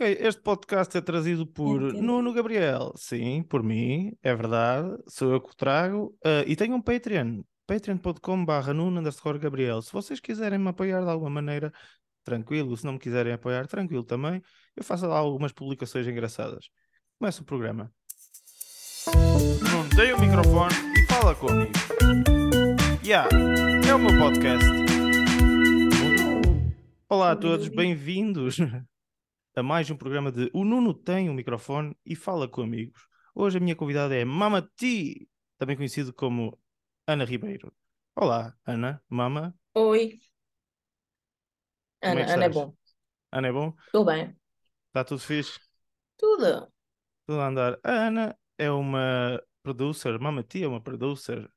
Ok, este podcast é trazido por Entendo. Nuno Gabriel. Sim, por mim, é verdade. Sou eu que o trago. Ah, e tenho um Patreon, patreon.com.br Nuno underscore Gabriel. Se vocês quiserem me apoiar de alguma maneira, tranquilo. Se não me quiserem apoiar, tranquilo também. Eu faço lá algumas publicações engraçadas. Começa o programa. Nuno, tem o microfone e fala comigo. Yeah, é o meu podcast. Olá a todos, bem-vindos a mais um programa de O Nuno tem um microfone e fala com amigos. Hoje a minha convidada é Mama T, também conhecido como Ana Ribeiro. Olá, Ana, Mama, Oi. É Ana, que Ana é bom. Ana é bom? Tudo bem. Está tudo fixe? Tudo. Tudo a andar. A Ana é uma producer, Mama T é uma producer,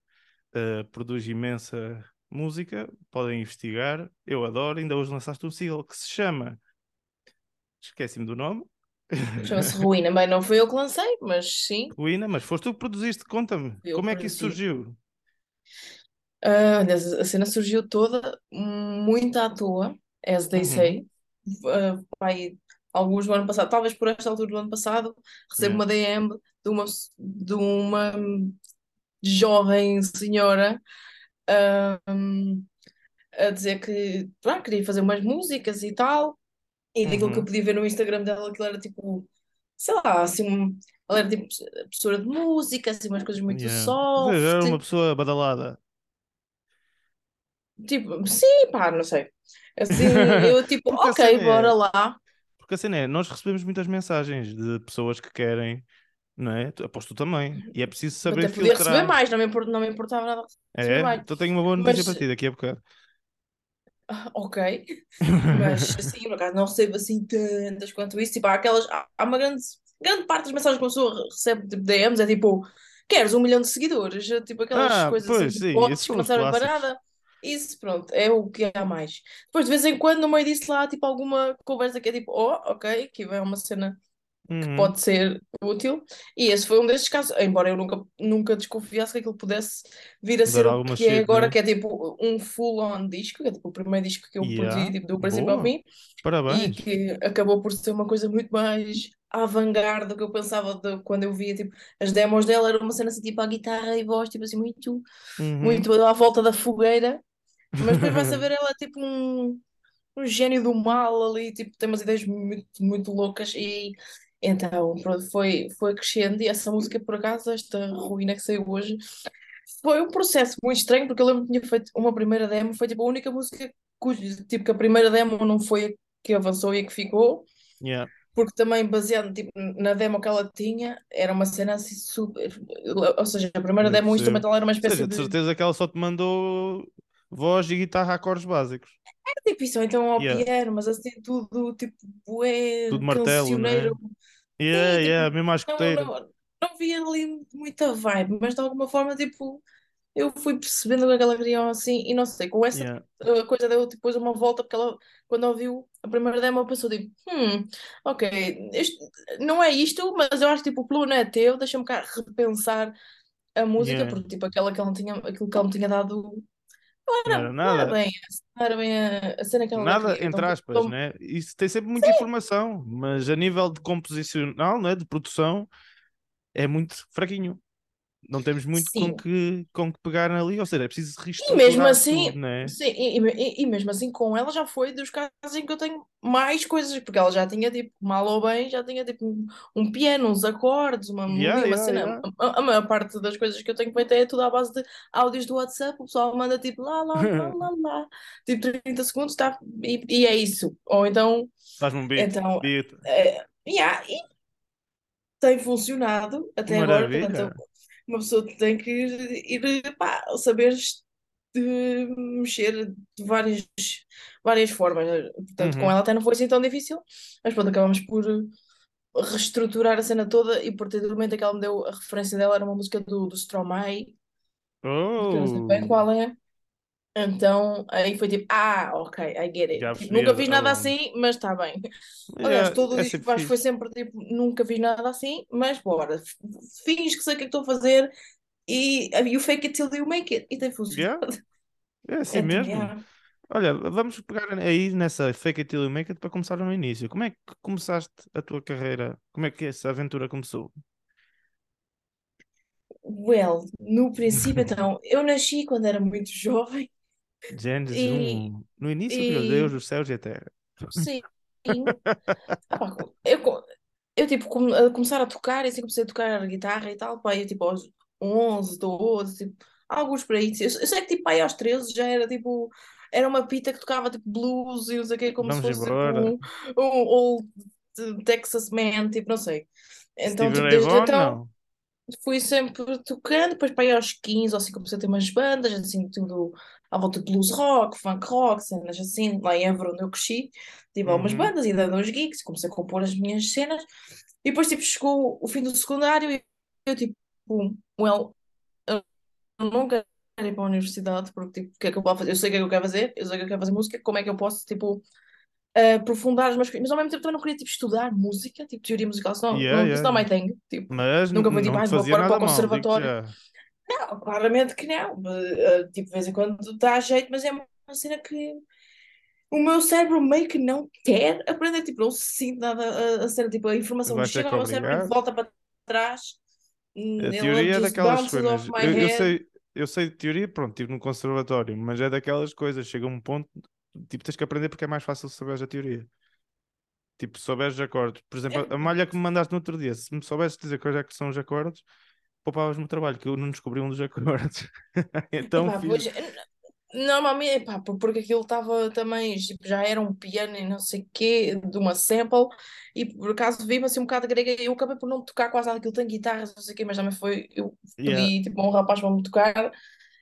eh, produz imensa música, podem investigar, eu adoro. Ainda hoje lançaste um single que se chama. Esqueci-me do nome. Chama-se Ruína. Bem, não fui eu que lancei, mas sim. Ruína, mas foste tu que produziste, conta-me, como é que isso surgiu? Ah, a cena surgiu toda muito à toa, as they Uhum. say. Pai, alguns do ano passado, talvez por esta altura do ano passado, recebo Yeah. uma DM de uma, de uma jovem senhora ahm, a dizer que queria fazer umas músicas e tal. E daquilo que eu Uhum. podia ver no Instagram dela, aquilo era tipo, sei lá, assim, ela era tipo professora de música, assim, umas coisas muito Yeah. Seja, era soft. uma pessoa badalada. Tipo, sim, pá, não sei. Assim, eu tipo, ok, cena bora é, lá. porque a cena é, nós recebemos muitas mensagens de pessoas que querem, não é? Aposto tu também. E é preciso saber Até podia receber filtrar. mais, não me, import, não me importava nada É? mais. Então tenho uma boa notícia Mas, para ti daqui a bocado. ok, mas assim, por acaso não recebo assim tantas quanto isso. Tipo, há aquelas, há, há uma grande, grande parte das mensagens que uma pessoa recebe tipo, DMs, é tipo, queres um milhão de seguidores? Tipo, aquelas Ah, coisas pois assim, sim, bots esses que são não os servem para clássicos. nada. Isso, pronto, é o que há mais. Depois, de vez em quando, no meio disso lá, há tipo alguma conversa que é tipo, oh, ok, aqui vem uma cena que Uhum. pode ser útil. E esse foi um desses casos, embora eu nunca, nunca desconfiasse que aquilo pudesse vir a Dar ser o que é agora, né? que é tipo um full-on disco, que é tipo o primeiro disco que eu produzi Yeah. tipo, do princípio ao Boa. fim, e Parabéns. que acabou por ser uma coisa muito mais avant-garde do que eu pensava de, quando eu via tipo, as demos dela, era uma cena assim, tipo a guitarra e voz, tipo assim, muito, Uhum. muito à volta da fogueira, mas depois vai saber, ela é tipo um um gênio do mal ali, tipo, tem umas ideias muito, muito loucas e então pronto, foi, foi crescendo e essa música, por acaso, esta ruína que saiu hoje, foi um processo muito estranho porque eu lembro que tinha feito uma primeira demo, foi tipo a única música cujo, tipo, que a primeira demo não foi a que avançou e a que ficou, Yeah. porque também baseado tipo, na demo que ela tinha, era uma cena assim super, ou seja, a primeira demo instrumental era uma Ou seja, espécie de de certeza que ela só te mandou voz e guitarra a acordes básicos. tipo isso, então ao Yeah. piano, mas assim tudo tipo bué Tudo martelo, não é? Yeah, Sim, yeah, tipo, mesmo à não, não, não via ali muita vibe, mas de alguma forma, tipo, eu fui percebendo que ela queria assim, e não sei, com essa Yeah. uh, coisa deu depois uma volta, porque ela, quando ouviu a primeira demo, pensou, tipo, hum, ok, isto, não é isto, mas eu acho que, tipo, o plano é teu, deixa-me cá repensar a música, Yeah. porque, tipo, aquela que ela tinha, aquilo que ela me tinha dado, não Não era, era não era nada. bem essa, não era bem a, cena que ela Nada, queria, então, entre aspas, então, né? Isso tem sempre muita informação, mas a nível de composicional, né? De produção, é muito fraquinho. Não temos muito com que, com que pegar ali, ou seja, é preciso E mesmo reestruturar assim, tudo, né? sim, e, e- e mesmo assim com ela já foi dos casos em que eu tenho mais coisas, porque ela já tinha tipo, mal ou bem, já tinha tipo um, um piano, uns acordes, uma Yeah, uma yeah, cena. yeah. A, a maior parte das coisas que eu tenho feito é tudo à base de áudios do WhatsApp, o pessoal manda tipo lá, lá, lá, lá, lá, tipo 30 segundos, tá, e, e é isso. Ou então, Faz-me um beat, então, beat. é, yeah, e tem funcionado até agora, portanto, maravilha. Uma pessoa tem que ir, pá, saber de mexer de várias, várias formas. Portanto, com Uhum. ela até não foi assim tão difícil, mas pronto, acabamos por reestruturar a cena toda e por ter do momento em que ela me deu a referência dela era uma música do, do Stromae, que eu não sei bem Oh, qual é. Então aí foi tipo, ah, ok, I get it. Tipo, nunca fiz nada assim, mas está bem. Mas Aliás, é, todo o é disco que sempre faz foi sempre tipo, nunca fiz nada assim, mas bora, finge que sei o que é que estou a fazer e you fake it till you make it, e tem funcionado. Yeah, é assim Então, mesmo. yeah. Olha, vamos pegar aí nessa Fake It Till You Make It para começar no início. Como é que começaste a tua carreira? Como é que essa aventura começou? Well, no princípio, então, eu nasci quando era muito jovem Gênesis e, 1. No início criou Deus e os céus e a terra. sim, pá, eu, eu tipo, come- a começar a tocar, e assim comecei a tocar guitarra e tal, pá, eu tipo aos 11, 12, tipo, alguns por aí. Eu, eu sei que tipo, aí aos 13 já era tipo, era uma pita que tocava tipo blues e não sei o quê, como se Vamos fosse tipo um, um old Texas man, tipo, não sei. Então, tipo, desde Vaughan? então. Não. fui sempre tocando, depois para aí aos 15 ou assim comecei a ter umas bandas, assim, tudo à volta de blues rock, funk rock, cenas assim, lá em Évora onde eu cresci, tive algumas Uhum. bandas e dando uns gigs, comecei a compor as minhas cenas, e depois tipo chegou o fim do secundário e eu tipo, well, eu não quero ir para a universidade, porque tipo, o que é que eu posso fazer? Eu sei o que é que eu quero fazer, eu sei que eu quero fazer música, como é que eu posso, tipo, aprofundar as minhas coisas, mas ao mesmo tempo também não queria tipo estudar música, tipo teoria musical, senão Yeah, não, yeah, not my thing, tipo, Mas nunca foi tipo, não vou fazia para, para o conservatório. Não, claramente que não. Eh, Tipo, de vez em quando dá jeito, mas é uma cena que o meu cérebro meio que não quer aprender. Tipo, não sinto nada a, a cena. Tipo, a informação ter chega que ao meu cérebro e volta para trás. A teoria é daquelas my Eu, eu sei, eu sei de teoria, pronto, estive no conservatório, mas é daquelas coisas. Chega um ponto, tipo, tens que aprender porque é mais fácil saberes a teoria. Tipo, se souberes os acordes. Por exemplo, a malha que me mandaste no outro dia, se me soubesses dizer quais é que são os acordes, poupavas-me o trabalho, que eu não descobri um dos acordes. Então Epá, fiz. pois, normalmente, epá, por- porque aquilo estava também, tipo, já era um piano e não sei quê, de uma sample, e por acaso vi-me assim um bocado grega, e eu acabei por não tocar quase nada, aquilo tem guitarras, não sei o quê, mas também foi, eu Yeah. pedi, tipo, a um rapaz para me tocar,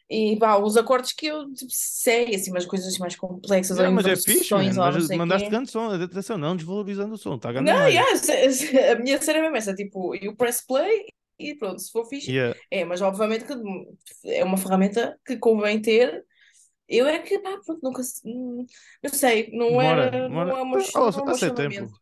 e pá, os acordes que eu, tipo, sei, assim, umas coisas assim mais complexas, Yeah, mas é fixe, man. Mas o mandaste quê. grande som. Atenção, não desvalorizando o som. Está grande Não, yeah, a minha cena é mesmo essa, tipo, eu press play, e pronto, se for fixe, Yeah. é, mas obviamente que é uma ferramenta que convém ter, eu é que, pá, pronto, nunca, hum, não sei, não Demora, era, não é, uma, ó, não é A chamamento. tempo.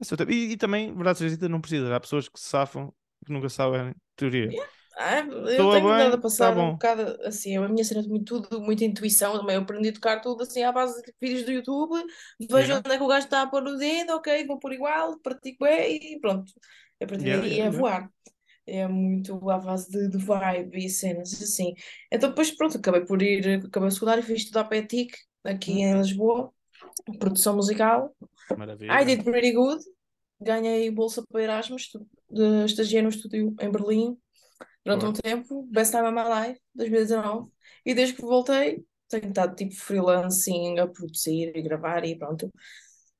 A tempo. E, e também, verdade seja não precisa. Há pessoas que se safam que nunca sabem teoria. Yeah. Ah, eu Soa tenho dado a está passar um bom. bocado assim, a minha cena é muito, tudo, muita intuição também. Eu aprendi a tocar tudo assim à base de vídeos do YouTube, vejo Yeah. onde é que o gajo está a pôr o dedo, ok, vou pôr igual, pratico é e pronto. A partir Yeah, é yeah. voar. É muito à base de, de vibe e cenas assim. Então depois pronto, acabei por ir, acabei o secundário, fui estudar para a ETIC, aqui em Hum, Lisboa, produção musical. I maravilha. did pretty good. Ganhei bolsa para Erasmus, estagiei no estúdio em Berlim durante um Forte. tempo, Best Time of My Life, 2019. E desde que voltei, tenho estado tipo freelancing, a produzir e gravar e pronto,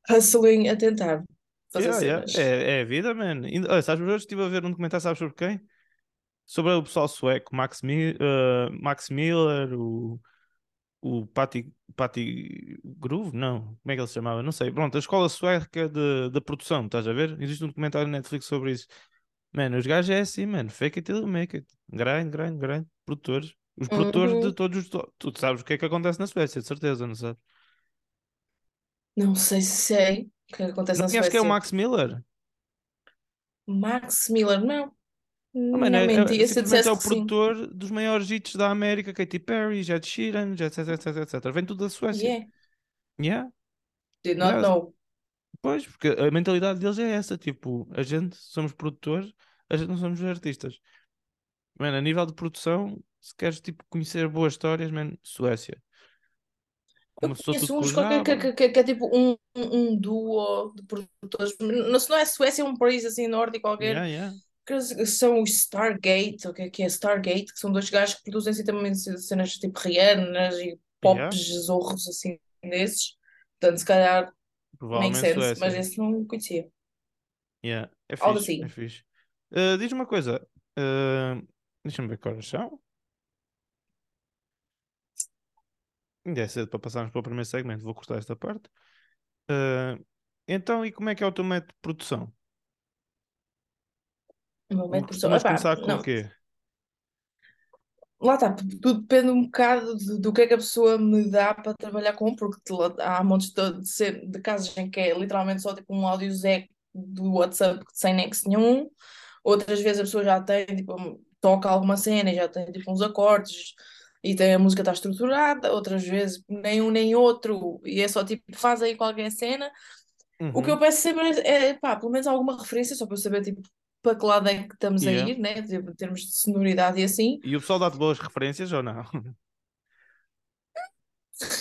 hustling a tentar fazer Yeah, yeah. É, é a vida, man. Olha, sabes, hoje estive a ver um documentário, sabes sobre quem? Sobre o pessoal sueco, Max, Mi- eh, Max Miller, o, o Patty, Patty Groove? Não, como é que ele se chamava? Não sei. Pronto, a escola sueca de, de produção, estás a ver? Existe um documentário na Netflix sobre isso. Mano, os gajos é assim, mano. Fake it till you make it. Grind, grind, grind. Produtores. Os produtores de Uhum. todos os. Tu sabes o que é que acontece na Suécia, de certeza, não sabes? Não sei se sei que é que acontece Não na conheces quem é o Suécia. Max Miller? Max Miller, não. Ah, mano, Não é, menti, é- se é o que sim. produtor dos maiores hits da América, Katy Perry, Ed Sheeran, etc, etc, etc. Vem tudo da Suécia. Yeah, Yeah, did not yeah. know. Pois, porque a mentalidade deles é essa, tipo, a gente somos produtores, a gente não somos artistas. Mano, a nível de produção, se queres tipo conhecer boas histórias, mano, Suécia. Eu Começou tudo conheço uns que, que, que, que é tipo um, um, duo de produtores. Não, se não é Suécia, é um país assim nórdico qualquer. Yeah, yeah. Que são os Stargate, o que é que é Stargate? Que são dois gajos que produzem assim também cenas tipo Rihannas e Yeah. pops zorros assim desses. Portanto, se calhar make Provavelmente sense, mas esse não conhecia. Yeah. É Algo fixe, é assim. fixe. Uh, diz-me uma coisa. uh, deixa-me ver horas são. Ainda é cedo para passarmos para o primeiro segmento. Vou cortar esta parte. Uh, então, e como é que é o teu método de produção? O meu método de produção. Começar com o não. quê? Lá está, tudo depende um bocado de- do que é que a pessoa me dá para trabalhar com, porque há montes de, de, de casos em que é literalmente só tipo um áudio Zé do WhatsApp sem nexo nenhum, outras vezes a pessoa já tem, tipo, toca alguma cena e já tem tipo uns acordes e tem, a música está estruturada, outras vezes nem um nem outro, e é só tipo, faz aí qualquer cena. O que eu Uhum. peço sempre é, é, pá, pelo menos alguma referência, só para eu saber tipo, para que lado é que estamos a Yeah. ir, né? Tipo, em termos de sonoridade e assim. E o pessoal dá-te boas referências ou não?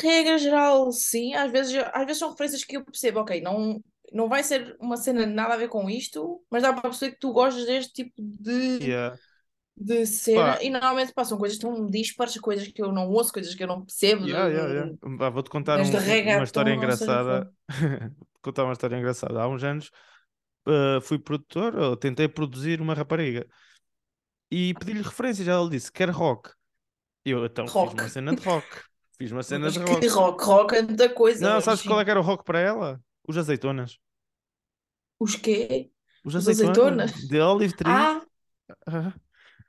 Regra geral, sim. Às vezes, às vezes são referências que eu percebo, ok, não, não vai ser uma cena nada a ver com isto, mas dá para perceber que tu gostas deste tipo de, Yeah. De cena. Pá, E normalmente passam coisas tão dispares, coisas que eu não ouço, coisas que eu não percebo, yeah, yeah, yeah. Vá, Vou-te contar um- um- uma história engraçada. Contar uma história engraçada. Há uns anos uh, fui produtor, ou tentei produzir uma rapariga e pedi-lhe referências. Ela disse: quer rock. Eu então fiz uma cena de rock. Fiz uma cena Mas de rock. rock? Rock é muita coisa, Não, mas sabes qual é que era o rock para ela? Os azeitonas. Os quê? Os Os azeitonas. azeitonas? De Olive Tree. Ah, Ah,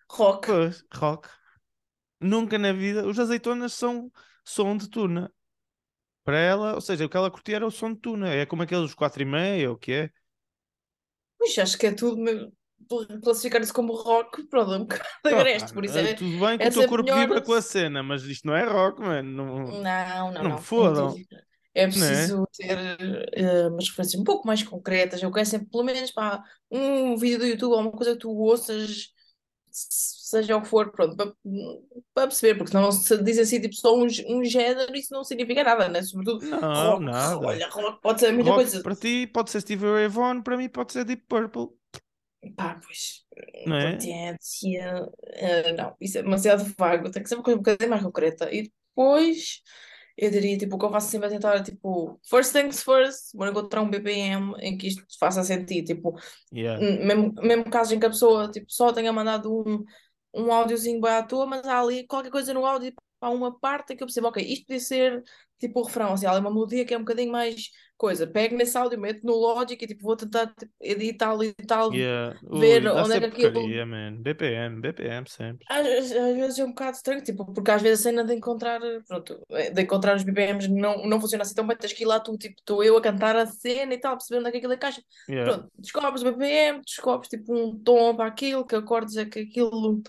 rock. pois, rock. Nunca na vida. Os azeitonas são som de tuna. Para ela, ou seja, o que ela curtia era o som de tuna. É como aqueles 4 e meia, o que é? Puxa, acho que é tudo mesmo. Classificar isso como rock, pronto, é um bocado agreste, por isso eh, é, tudo bem que é o teu corpo melhor. vibra com a cena, mas isto não é rock, mano. Não, Não, não, não não. fodam, É né? preciso ter eh, umas referências um pouco mais concretas. Eu quero sempre, pelo menos, pá, um vídeo do YouTube ou uma coisa que tu ouças, seja o que for, pronto, para, para perceber, porque senão se diz assim, tipo, só um, um género, isso não significa nada, né? Sobretudo Não, rock. nada. Olha, rock pode ser muita coisa. para ti pode ser Stevie Ray Vaughan, para mim pode ser Deep Purple, Pá, pois, não é? potência, eh, não, isso é demasiado vago, tem que ser uma coisa um bocadinho mais concreta. E depois, eu diria, tipo, o que eu faço sempre é tentar, tipo, first things first, vou encontrar um BPM em que isto faça sentido, tipo, Yeah. hum, mesmo, mesmo caso em que a pessoa, tipo, só tenha mandado um, um áudiozinho bem à toa, mas há ali qualquer coisa no áudio, há uma parte em que eu percebo, ok, isto podia ser, tipo, o refrão, assim, há ali uma melodia que é um bocadinho mais coisa, pego nesse áudio, meto no Logic e, tipo, vou tentar, tipo, editá-lo e tal, Yeah. ver Ui, onde é que aquilo porcaria, man. BPM, BPM sempre. às, às vezes é um bocado estranho, tipo, porque às vezes a cena de encontrar, pronto, de encontrar os BPMs não, não funciona assim tão bem, tens que ir lá tu, tipo, estou eu a cantar a cena e tal, perceber onde é que aquilo encaixa. Yeah. Pronto, descobres o BPM, descobres tipo um tom para aquilo, que acordes é que aquilo,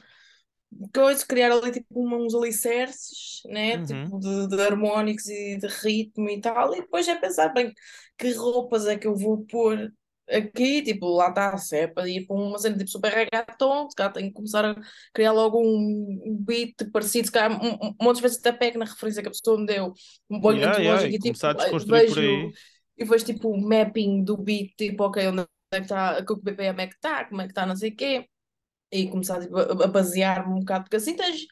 coisa, criar ali tipo uns alicerces, né, Uhum. tipo de, de harmónicos e de ritmo e tal, e depois é pensar, bem, que roupas é que eu vou pôr aqui, tipo, lá está, é para ir para uma cena tipo super reggaeton, se calhar tenho que começar a criar logo um um beat parecido, se calhar um, um, um monte de vezes até pego na referência que a pessoa me deu, me ponho Yeah, yeah, e e tipo, a eh, desconstruir por vejo, aí. e vejo tipo o mapping do beat, tipo, ok, onde é que está, que BPM é que está, como é que está, não sei o quê, e começar tipo, a, a basear-me um bocado, porque assim tens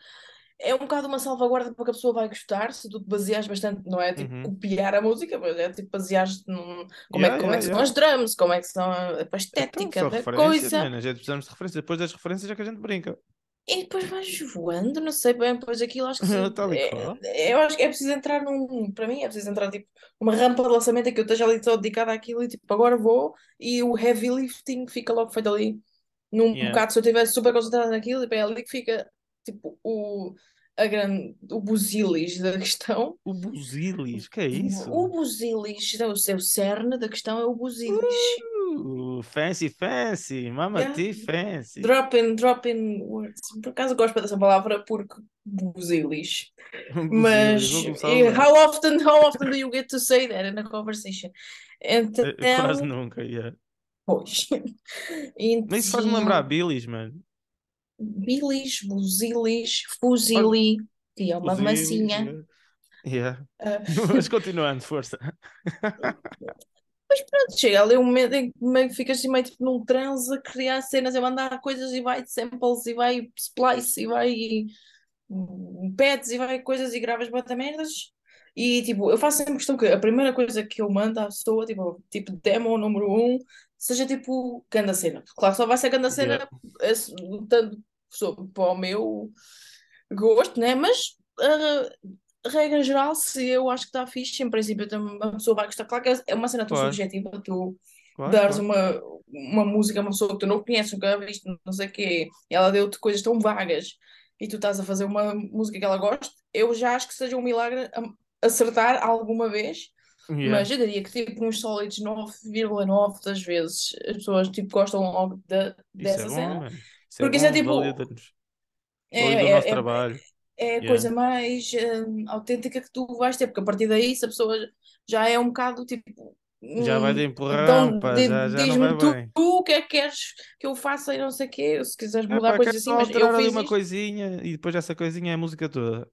é um bocado uma salvaguarda para que a pessoa vai gostar, se tu te baseares bastante, não é tipo Uhum. copiar a música, mas é tipo baseares num, como, é, Yeah, que- como é yeah, que são yeah. as drums, como é que são a, a Então, estética são da coisa, mano. A gente precisamos de referências. Depois das referências é que a gente brinca. e depois vais voando, não sei bem, depois aquilo acho que é, qual. é- eu acho que é preciso entrar num, para mim é preciso entrar tipo uma rampa de lançamento em que eu esteja ali só dedicada àquilo e tipo agora vou e o heavy lifting fica logo feito ali num Yeah. bocado, se eu estiver super concentrada naquilo, e é ali que fica tipo o, a grande, o busilis da questão. O busilis, que é O isso? busilis, o seu cerne da questão é o busilis. Uh, fancy, fancy. Mama Yeah. Fancy. Drop in, drop in words. Por acaso gosto dessa palavra porque busilis. Mas eh, how often, how often do you get to say that in a conversation? Eh, Quase Então, nunca, yeah. Pois. Mas isso faz-me lembrar Billys, mano. bilis, busilis, fuzili, que é uma massinha. yeah. Ah, Mas continuando, força. Mas pronto, chega ali um momento em que meio que ficas assim meio tipo num transe a criar cenas, a mandar coisas e vai de samples e vai splice e vai hum, pads e vai coisas e gravas bota merdas. E tipo, eu faço sempre questão que a primeira coisa que eu mando à pessoa, tipo, tipo demo número um, seja tipo ganda cena. Claro, só vai ser ganda cena Yeah. tanto para o meu gosto, né? Mas ah, regra geral, se eu acho que está fixe, em princípio a pessoa vai gostar. Claro que é uma cena tão Claro, subjetiva, tu claro, dares claro. uma, uma música a uma pessoa que tu não conheces, nunca viste, não sei o quê, e ela deu-te coisas tão vagas e tu estás a fazer uma música que ela gosta, eu já acho que seja um milagre acertar alguma vez, mas Yeah. eu diria que tipo uns sólidos 9,9 das vezes as pessoas tipo gostam logo da Isso é dessa bom, cena. Isso é porque isso é bom, tipo. É, é, nosso é, trabalho. é a Yeah. coisa mais hum, autêntica que tu vais ter, porque a partir daí, se a pessoa já é um bocado tipo. Já vai de hum, empurrão, então, pá, já, já não diz-me vai tu, bem. tu o que é que queres que eu faça e não sei o quê, se quiseres Ah, mudar pá, coisas assim, mas eu fiz uma isto. coisinha e depois essa coisinha é a música toda.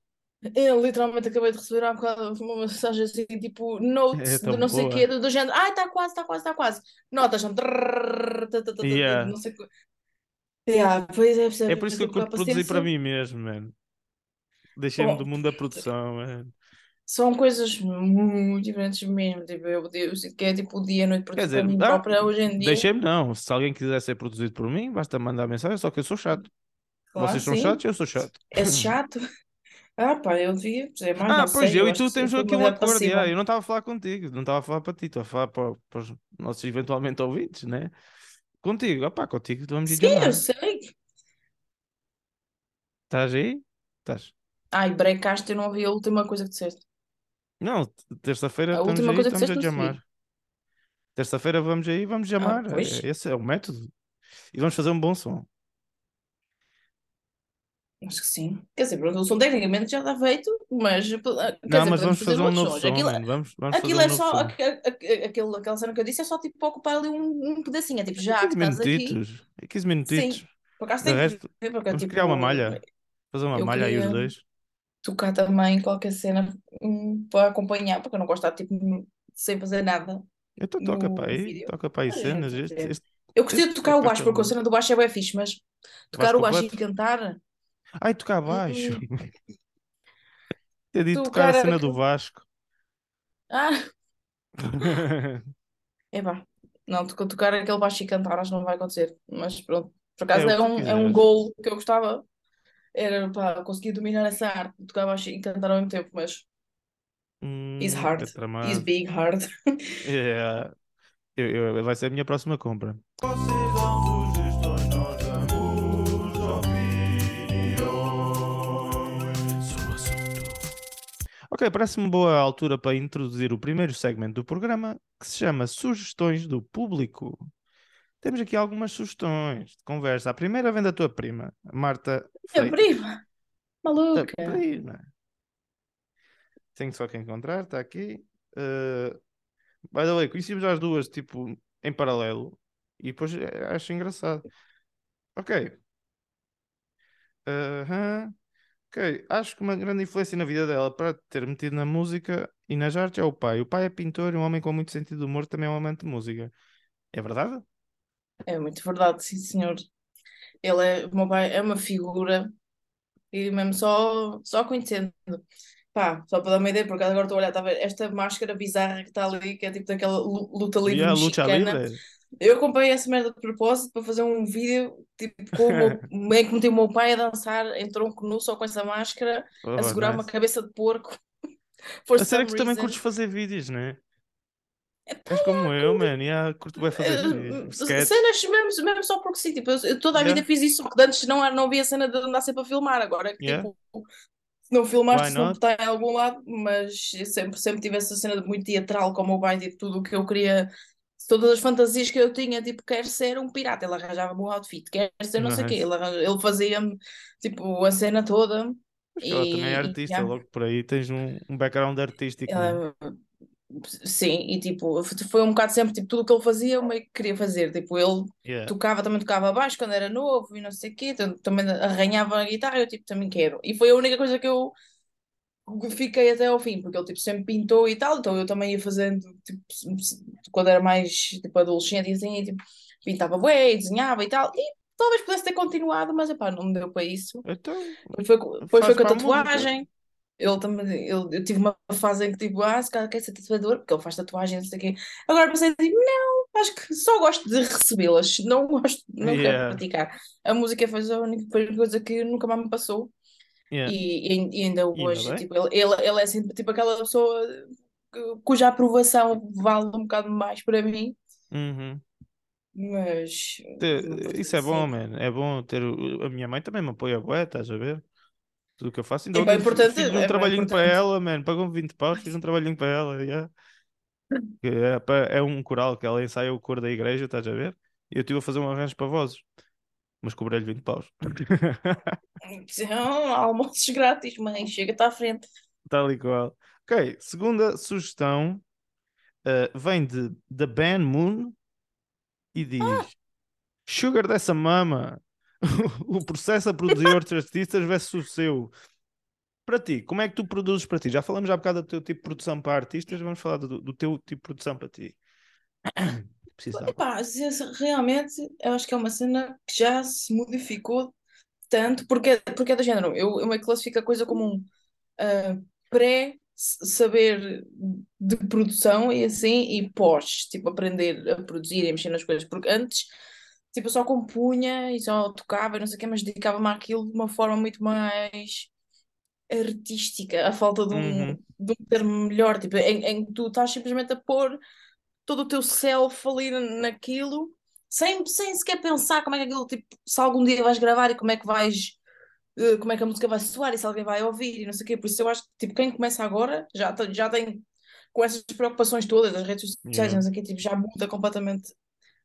Eu literalmente acabei de receber há bocado uma mensagem assim, tipo, É notes de tão não sei o boa. quê, do, do género, ai, está quase, está quase, está quase. Notas, são Yeah. não sei o quê. Yeah, pois é, É por isso que eu curto de produzir para mim mesmo, mano. Deixei-me do mundo da produção, mano. são coisas muito diferentes mesmo. Tipo, eu, eu sinto que é tipo o dia e a noite produzir para mim ah, própria hoje em dia. deixei-me não. Se alguém quiser ser produzido por mim, basta mandar mensagem, só que eu sou chato. Claro, Vocês são sim. chatos, eu sou chato. É chato. Ah, pá, eu devia dizer mais, Ah, não pois sei. eu e tu temos aqui um acordo. yeah, Eu não estava a falar contigo, não estava a falar para ti, estou a falar para, para os nossos eventualmente ouvintes, né? Contigo, opá, contigo vamos Sim, eu sei. Estás aí? Estás? Ai, brecaste, eu não ouvi a última coisa que disseste. Não, terça-feira estamos última aí, coisa que estamos a disseste não ouvi. jamar. Terça-feira vamos aí, vamos Ah, jamar. pois. É- Esse é o método. E vamos fazer um bom som. Acho que sim. Quer dizer, pronto, o som tecnicamente já está feito, mas quer Não, dizer, mas vamos fazer fazer um novo som, Aquilo. Vamos, vamos aquilo um é só aque- aque- aquele, aquela cena que eu disse, é só tipo para ocupar ali um, um pedacinho. É tipo, É já 15 que estás aqui, minutitos. É 15 sim. minutitos. Por acaso tem que resto, ver, porque vamos criar uma tipo, malha. Fazer uma malha aí os dois. tocar também qualquer cena hum, para acompanhar, porque eu não gosto de estar tipo sem fazer nada Então toca para aí, vídeo. toca para aí a gente cenas. Este, este, Eu gostei de este tocar o baixo, é porque a cena do baixo é bem fixe, mas tocar Baixo o baixo e cantar, Ai, tocar baixo. Ter dito tocar a tocar cena do. Vasco. Ah, epá, não, to- tocar aquele baixo e cantar acho que não vai acontecer, mas pronto. Por acaso é tu um, é um goal que eu gostava, era pá, conseguir dominar essa arte, tocar baixo e cantar ao mesmo tempo, mas it's Hum, hard, é it's tramado. big hard. É, eu, eu- vai ser a minha próxima compra. Vocês dão Ok, parece-me boa altura para introduzir o primeiro segmento do programa que se chama Sugestões do Público. Temos aqui algumas sugestões de conversa. A primeira vem da tua prima, Marta Minha prima, Da maluca. prima. Tenho só que encontrar, está aqui. Uh, by the way, conhecíamos as duas, tipo, em paralelo. E depois eh, acho engraçado. Ok. Aham. Ok. Acho que uma grande influência na vida dela para ter metido na música e nas artes é o pai. O pai é pintor e um homem com muito sentido de humor também é um amante de música. É verdade? É muito verdade, sim, senhor. Ele é, o meu pai é uma figura e mesmo só, só conhecendo. Pá, só para dar uma ideia, porque agora estou a olhar, está a ver esta máscara bizarra que está ali, que é tipo daquela lu- luta livre a luta livre? Eu acompanhei essa merda de propósito para fazer um vídeo tipo com o meu, bem que meti o meu pai a dançar em tronco nu só com essa máscara, a Oh, segurar uma nice. cabeça de porco. For A sério que tu também curtes fazer vídeos, né? Epá, És como eu, curto. man. Yeah, curto bem fazer Eh, vídeos. Sketch. Cenas mesmo, mesmo só porque sim, tipo, eu, toda a vida Yeah, fiz isso, porque antes não, era- não havia cena de andar sempre a filmar, agora é que yeah. tipo, se não filmaste, se não está em algum lado, mas eu sempre, sempre tive essa cena de muito teatral com o meu pai, tipo, tudo o que eu queria, todas as fantasias que eu tinha, tipo, quero ser um pirata, ele arranjava-me um outfit, quero ser não sei o quê, ele, arranja- ele fazia-me, tipo, a cena toda, Mas ela também é e, e artista, yeah, logo por aí tens um, um background artístico, né? ela- Sim, e tipo, foi um bocado sempre tipo, tudo o que ele fazia, eu meio que queria fazer. Tipo, ele Yeah. tocava, também tocava baixo quando era novo e não sei o quê, tam- também arranhava a guitarra, eu tipo, também quero. E foi a única coisa que eu fiquei até ao fim, porque ele tipo, sempre pintou e tal, então eu também ia fazendo, tipo, quando era mais tipo, adolescente e assim, tipo, pintava bué, desenhava e tal, e talvez pudesse ter continuado, mas epá, não me deu para isso. Então, Depois foi, depois foi com a música. tatuagem. Ele também, ele, eu tive uma fase em que tipo, ah, se calhar quer ser tatuador, porque ele faz tatuagem, não sei o quê. Agora pensei, tipo, não, acho que só gosto de recebê-las, não gosto, não quero Yeah, praticar. A música foi a única coisa que nunca mais me passou. Yeah. E, e, ainda ainda hoje, tipo, ele, ele, ele é assim, tipo aquela pessoa cu- cuja aprovação vale um bocado mais para mim, Uhum. mas Isso é dizer bom, assim. man. É bom ter. A minha mãe também me apoia, bué, estás a ver? Tudo o que eu faço. Ainda É bem importante, fiz um é trabalhinho para ela, man. Pagou-me 20 paus, fiz um trabalhinho para ela. yeah. É, é um coral que ela ensaia o coro da igreja, estás a ver? E eu estive a fazer um arranjo para vozes. Mas cobrei-lhe 20 paus. Então, almoços grátis, mãe, chega-te à frente. Tal e qual. Ok, segunda sugestão uh, vem de The Ban Moon e diz: Sugar dessa mama. o processo a produzir outros artistas versus o seu. Para ti, como é que tu produzes para ti? Já falamos já há bocado do teu tipo de produção para artistas, vamos falar do, do teu tipo de produção para ti. Água. Epá, realmente, eu acho que é uma cena que já se modificou tanto, porque, porque é do género. Eu, eu meio que classifico a coisa como um ah, pré-saber de produção e assim, e pós, tipo, aprender a produzir e mexer nas coisas. Porque antes, tipo, eu só compunha e só tocava e não sei o quê, mas dedicava-me àquilo de uma forma muito mais artística, a falta de um, Uhum. de um termo melhor, tipo, em, em que tu estás simplesmente a pôr todo o teu self ali na- naquilo, sem, sem sequer pensar como é que aquilo, tipo, se algum dia vais gravar e como é que vais, eh, como é que a música vai soar e se alguém vai ouvir e não sei o quê. Por isso eu acho que, tipo, quem começa agora já, tem- já tem, com essas preocupações todas das redes sociais, Yeah. não sei o quê, tipo, já muda completamente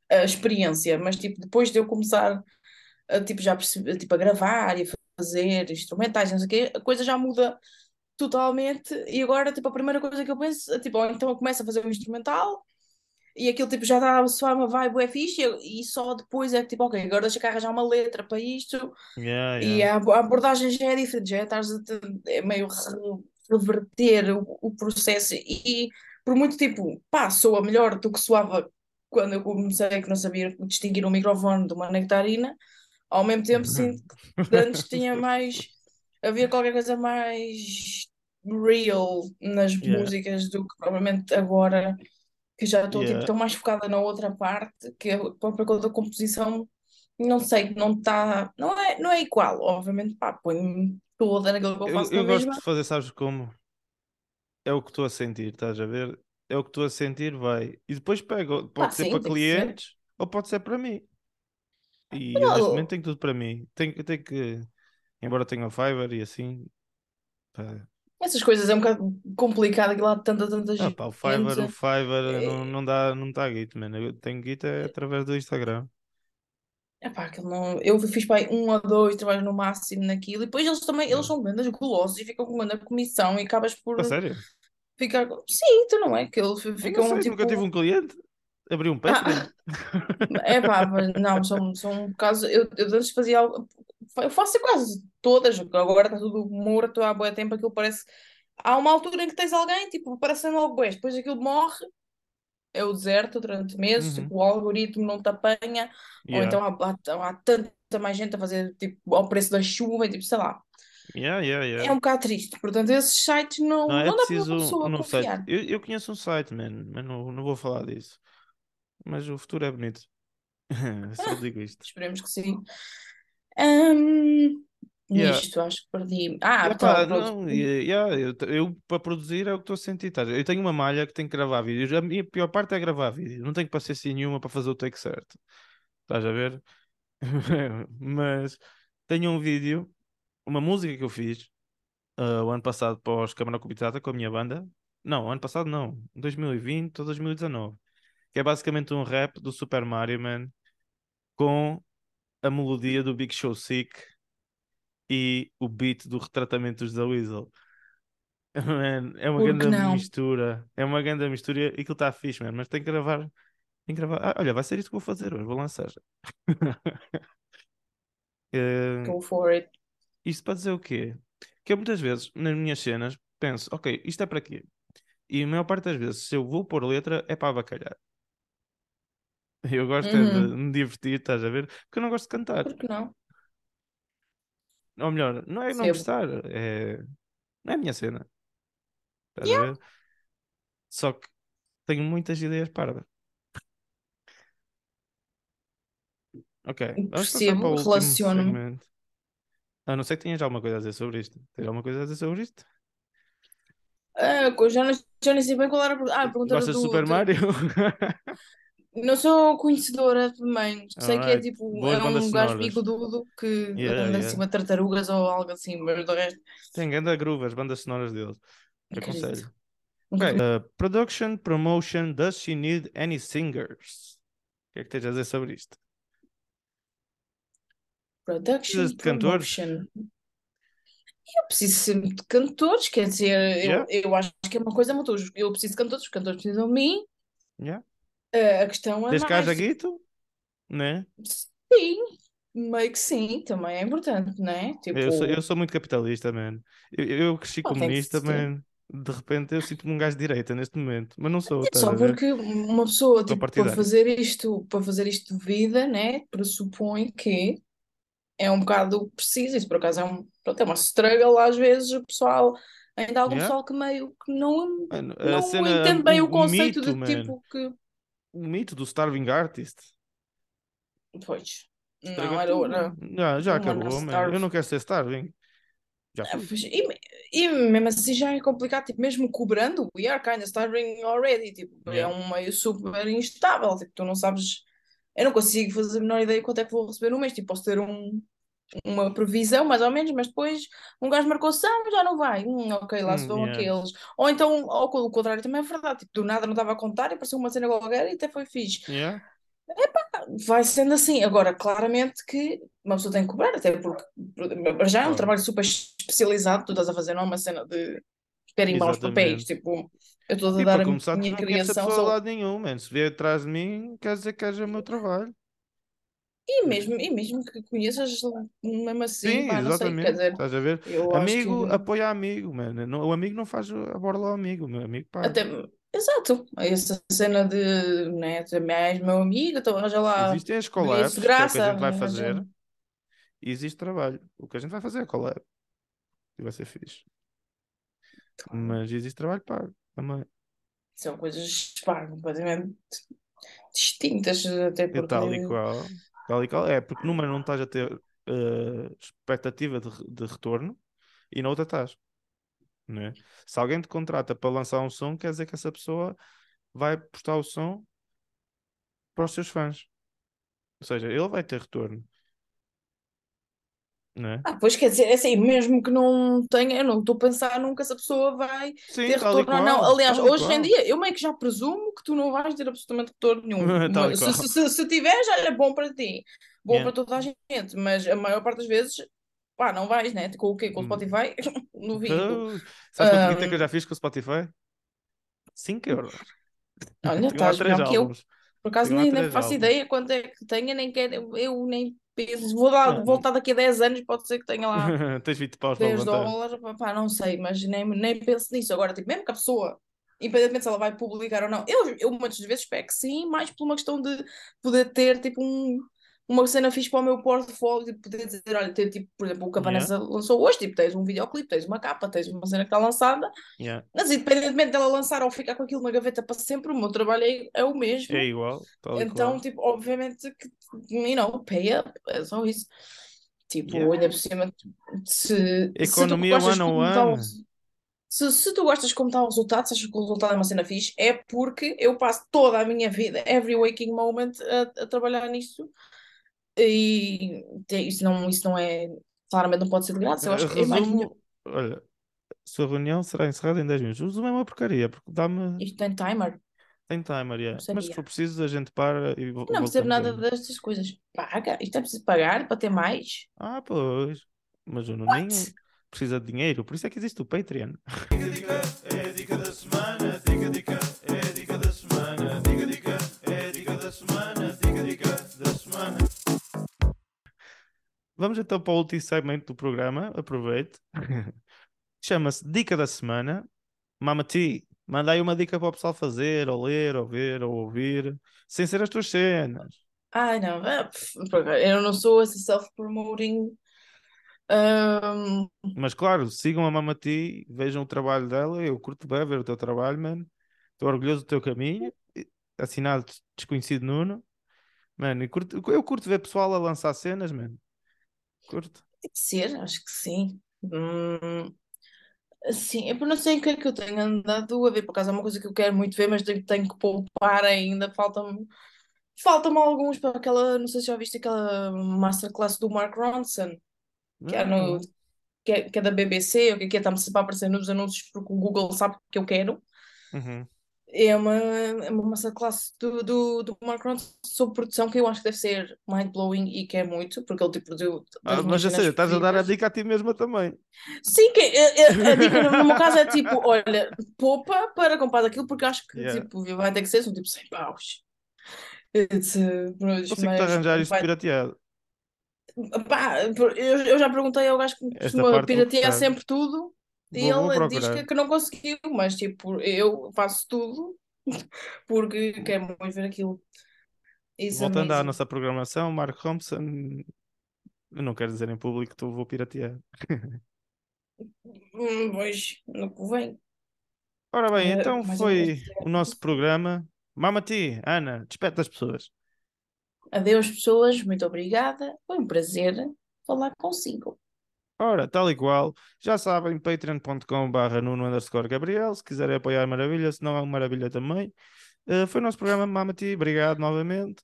a experiência, mas, tipo, depois de eu começar a, tipo, já perceber, tipo, a gravar e a fazer instrumentais, não sei o quê, a coisa já muda totalmente e agora, tipo, a primeira coisa que eu penso, é, tipo, ou então eu começo a fazer um instrumental e aquilo tipo já a soar uma vibe é fixe e, e só depois é que tipo, ok, agora deixa cá arranjar uma letra para isto Yeah, e yeah. a, abo- a abordagem já é diferente, já é, estás a é meio re- reverter o, o processo e por muito tipo, pá, soa melhor do que soava quando eu comecei que não sabia distinguir um microfone de uma nectarina, ao mesmo tempo sinto que antes tinha mais, havia qualquer coisa mais real nas Yeah. músicas do que provavelmente agora que já estou tipo, Yeah. tão mais focada na outra parte que a própria coisa da composição não sei, não está não é, não é igual, obviamente pá, ponho-me toda naquilo que eu Eu, faço eu na gosto mesma de fazer, sabes como? É o que estou a sentir, estás a ver? É o que estou a sentir, vai. E depois pego, pode ser sim, para que ser clientes ou pode ser para mim. E eu neste momento tenho tudo para mim. Tenho, eu tenho que, embora tenha o Fiverr e assim, pá, essas coisas é um bocado complicado, aquilo há tanta, tanta Ah, gente pá, o Fiverr, o Fiverr não, É. não dá, não dá guito, mano. Eu tenho guito é através do Instagram. Epá, aquilo não... Eu fiz para aí um ou dois trabalhos no máximo naquilo, e depois eles também, eles são grandes gulosos e ficam com uma comissão e acabas por A sério? ficar. Sim, tu não é? Que eles Eu não ficam sei, tipo. nunca tive um cliente. Abri um Patreon. É pá, mas não, são, são casos. Eu, eu antes fazia algo. Eu faço quase todas, agora está tudo morto há bué tempo, aquilo parece. Há uma altura em que tens alguém, tipo, parecendo logo bué, depois aquilo morre, é o deserto durante meses, Uhum. tipo, o algoritmo não te apanha, ou Yeah. então há, há, há tanta mais gente a fazer, tipo, ao preço da chuva, e, tipo, sei lá. Yeah, yeah, É um bocado triste. Portanto, esses sites não, Não, é não dá para uma pessoa um confiar. Eu, eu conheço um site, man, mas não, não vou falar disso. Mas o futuro é bonito. Só digo isto. Esperemos que sim. Ahm, Yeah. nisto, acho que perdi. Ah, então, não, yeah, eu, eu para produzir é o que estou a sentir. ver? Eu tenho uma malha que tem que gravar vídeos. A minha pior parte é gravar vídeo. Não tenho paciência nenhuma para fazer o take certo. Estás a ver? Mas tenho um vídeo, uma música que eu fiz ah, o ano passado para os Câmara Cobitada com a minha banda. Não, ano passado não, 2020 ou 2019. Que é basicamente um rap do Super Mario Man com a melodia do Big Show Sick e o beat do retratamento dos da Weasel. Man, é uma grande mistura. É uma grande mistura e aquilo está fixe, man, mas tem que gravar. Tem que gravar. Ah, olha, vai ser isto que vou fazer hoje, vou lançar. Eh, Go for it. isto para dizer o quê? Que eu muitas vezes, nas minhas cenas, penso, ok, isto é para quê? E a maior parte das vezes, se eu vou pôr letra, é para abacalhar. Eu gosto é de Uhum. me divertir, estás a ver? Porque eu não gosto de cantar. Por que não? Ou melhor, não é não Percebo. gostar, é... não é a minha cena. Estás a Yeah. ver? Só que tenho muitas ideias parvas. Ok, vamos Percebo, para o último relaciono-me. A não ser que tenhas alguma coisa a dizer sobre isto. Tens alguma coisa a dizer sobre isto? Ah, já, não, já nem sei bem qual era a pergunta. Ah, a pergunta Gostas do, Super Mario? Não sou conhecedora também. Sei que é Alright. tipo, Boas é um gajo bigodudo que Yeah, anda yeah. acima de tartarugas ou algo assim, mas do resto, Tem grande groove, as bandas sonoras deles. acredito. Aconselho. Ok. uh, production, promotion, does she need any singers? O que é que tens a dizer sobre isto? Production de cantores? Promotion. Eu preciso sempre de cantores, quer dizer, eu, Yeah. eu acho que é uma coisa muito. Eu preciso de cantores, os cantores precisam de mim. Yeah. Eh, a questão é Desde que haja guito, né? Sim, meio que sim, também é importante, não é? Tipo, Eu sou, eu sou muito capitalista, man. Eu, eu cresci que comunista, ser. man. De repente eu sinto-me um gajo de direita neste momento, mas não sou, É só porque uma pessoa, tipo, para fazer isto, para fazer isto de vida, né, pressupõe que é um bocado preciso. Isso por acaso é um, pronto, é uma struggle às vezes, o pessoal, ainda há algum Yeah. pessoal que meio que não, Mano, não cena, entende bem o o conceito mito, de man. tipo que, O mito do starving artist. pois, não era, tudo. era Já, já acabou, starve. Eu não quero ser starving. Já Ah, pois, E, e mesmo assim já é complicado, tipo, mesmo cobrando, we are kind of starving already, tipo, é Yeah. um meio super instável, tipo, tu não sabes, eu não consigo fazer a menor ideia quanto é que vou receber no mês, tipo, posso ter um, uma previsão, mais ou menos, mas depois um gajo marcou ação, já não vai, hum, ok, lá se Hum, vão yeah. aqueles, ou então, ou pelo contrário, também é verdade, tipo, do nada não estava a contar e apareceu uma cena qualquer e até foi fixe, Yeah. vai sendo assim. Agora, claramente que uma pessoa tem que cobrar, até porque já é um trabalho super especializado, tu estás a fazer, não é uma cena de carimbar os papéis. Tipo, eu estou a E dar a minha não criação. de Só... lado nenhum, man. Se vier atrás de mim, quer dizer que haja o meu trabalho. E, mesmo, e mesmo que conheças, mesmo assim, Sim, pá, não sei, quer exatamente. dizer, Estás a ver? Amigo que apoia amigo, mano. Não- O amigo não faz a borla ao amigo, o meu amigo paga. até. Exato, essa cena de, né, és meu amigo, então arranja lá Existem as collabs, que é o que a gente vai arranja- fazer, e existe trabalho. O que a gente vai fazer é collab. E vai ser fixe. Mas existe trabalho pago também. São coisas, pá, completamente distintas, até É porque. tal e qual. Tal e qual. É, porque numa não estás a ter eh, expectativa de, de retorno e na outra estás. Não é? Se alguém te contrata para lançar um som, quer dizer que essa pessoa vai postar o som para os seus fãs. Ou seja, ele vai ter retorno. É? Ah, pois quer dizer, é assim, mesmo que não tenha, eu não estou a pensar nunca se a pessoa vai Sim, ter retorno ou não. Aliás, hoje em dia, eu meio que já presumo que tu não vais ter absolutamente retorno nenhum. E Mas qual. se, se, se tiveres, olha, bom para ti, bom Yeah. para toda a gente, mas a maior parte das vezes, pá, não vais, né? Com o quê? Com o Hum. Spotify? Duvido. Oh, sabes quanto guita que eu já fiz com o Spotify? 5 euros. olha, estás melhor que eu. Por acaso lá nem, nem faço álbuns. ideia quanto é que tenha, nem quero, eu, nem penso. Vou Não, voltar daqui a 10 anos, pode ser que tenha lá. Tens 20 paus para 10 levantar. dólares, pá, não sei, mas nem, nem penso nisso. Agora, tipo, mesmo que a pessoa, independentemente se ela vai publicar ou não, eu, eu muitas vezes espero que sim, mais por uma questão de poder ter, tipo, um, uma cena fixe para o meu portfólio, tipo, poder dizer, olha, ter, tipo, por exemplo, o que a Yeah. Vanessa lançou hoje, tipo, tens um videoclipe, tens uma capa, tens uma cena que está lançada, Yeah. mas independentemente dela lançar ou ficar com aquilo na gaveta para sempre, o meu trabalho é, é o mesmo. É igual, e Então, qual. tipo, obviamente que, you know, pay up, é só isso. Tipo, Yeah. ainda por cima, se, se Economia gostas one on one. se, se tu gostas como está o resultado, se achas que o resultado é uma cena fixe, é porque eu passo toda a minha vida, every waking moment, a, a trabalhar nisto e isso não, isso não é, claramente não pode ser de graça, eu acho que é mais. Resumo, olha, sua reunião será encerrada em 10 minutos. O resumo é uma porcaria, porque dá-me. Isto tem timer, Tem timer, yeah. Mas se for preciso, a gente para e não percebo nada destas coisas. Paga, isto é preciso pagar para ter mais? Ah, pois. Mas o Nuninho What? precisa de dinheiro, por isso é que existe o Patreon. Dica, dica, é a dica da semana. Dica, dica Vamos então para o último segmento do programa. Aproveite. Chama-se Dica da Semana. Mama T, manda aí uma dica para o pessoal fazer, ou ler, ou ver, ou ouvir, sem ser as tuas cenas. Ai, não, é, eu não sou esse self-promoting. ahm, Mas claro, sigam a Mama T, vejam o trabalho dela. Eu curto bem ver o teu trabalho, mano. Estou orgulhoso do teu caminho. Assinado Desconhecido Nuno. Mano, eu curto, eu curto ver pessoal a lançar cenas, mano. Curto. tem que ser, acho que sim. Hum, sim, eu não sei o que é que eu tenho andado a ver, por acaso é uma coisa que eu quero muito ver, mas tenho, tenho que poupar ainda. Falta-me falta-me alguns para aquela. Não sei se já viste aquela masterclass do Mark Ronson, que é, no, que é, que é da BBC, o que é que é? Está-me sempre a aparecer nos anúncios porque o Google sabe que eu quero. Uhum. É uma, é uma masterclass do, do, do Mark Ronson sobre produção que eu acho que deve ser mind-blowing e que é muito, porque ele tipo deu Ah, mas já sei, estás a dar a dica a ti mesma também. Sim, que, é- é- a dica no meu caso é tipo, olha, poupa para comprar aquilo, porque acho que Yeah. tipo, vai ter que ser, são tipo 100 paus. Mas, Consigo-te arranjar isto vai- pirateado. pá, eu, eu já perguntei ao gajo que costuma piratear sempre tudo e Vou- vou ele diz procurar. que, que não conseguiu, mas tipo, eu faço tudo porque quero muito ver aquilo. It's Voltando à nossa programação, Mark Thompson, eu não quero dizer em público que tu vou piratear. Hum, pois, não convém. Ora bem, Eh, então foi o nosso programa. Mama-ti, Ana, despete as pessoas. Adeus, pessoas, muito obrigada. Foi um prazer falar consigo. Ora, tal e qual, já sabem, patreon.com.br Nuno underscore Gabriel, se quiserem apoiar maravilha, se não é uma maravilha também. Eh, foi o nosso programa Mama-ti, obrigado novamente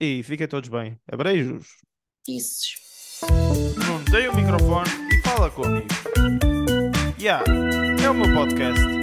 e fiquem todos bem. Abreijos. Kisses. Nuno, tem o microfone e fala comigo. Ya, é o meu podcast.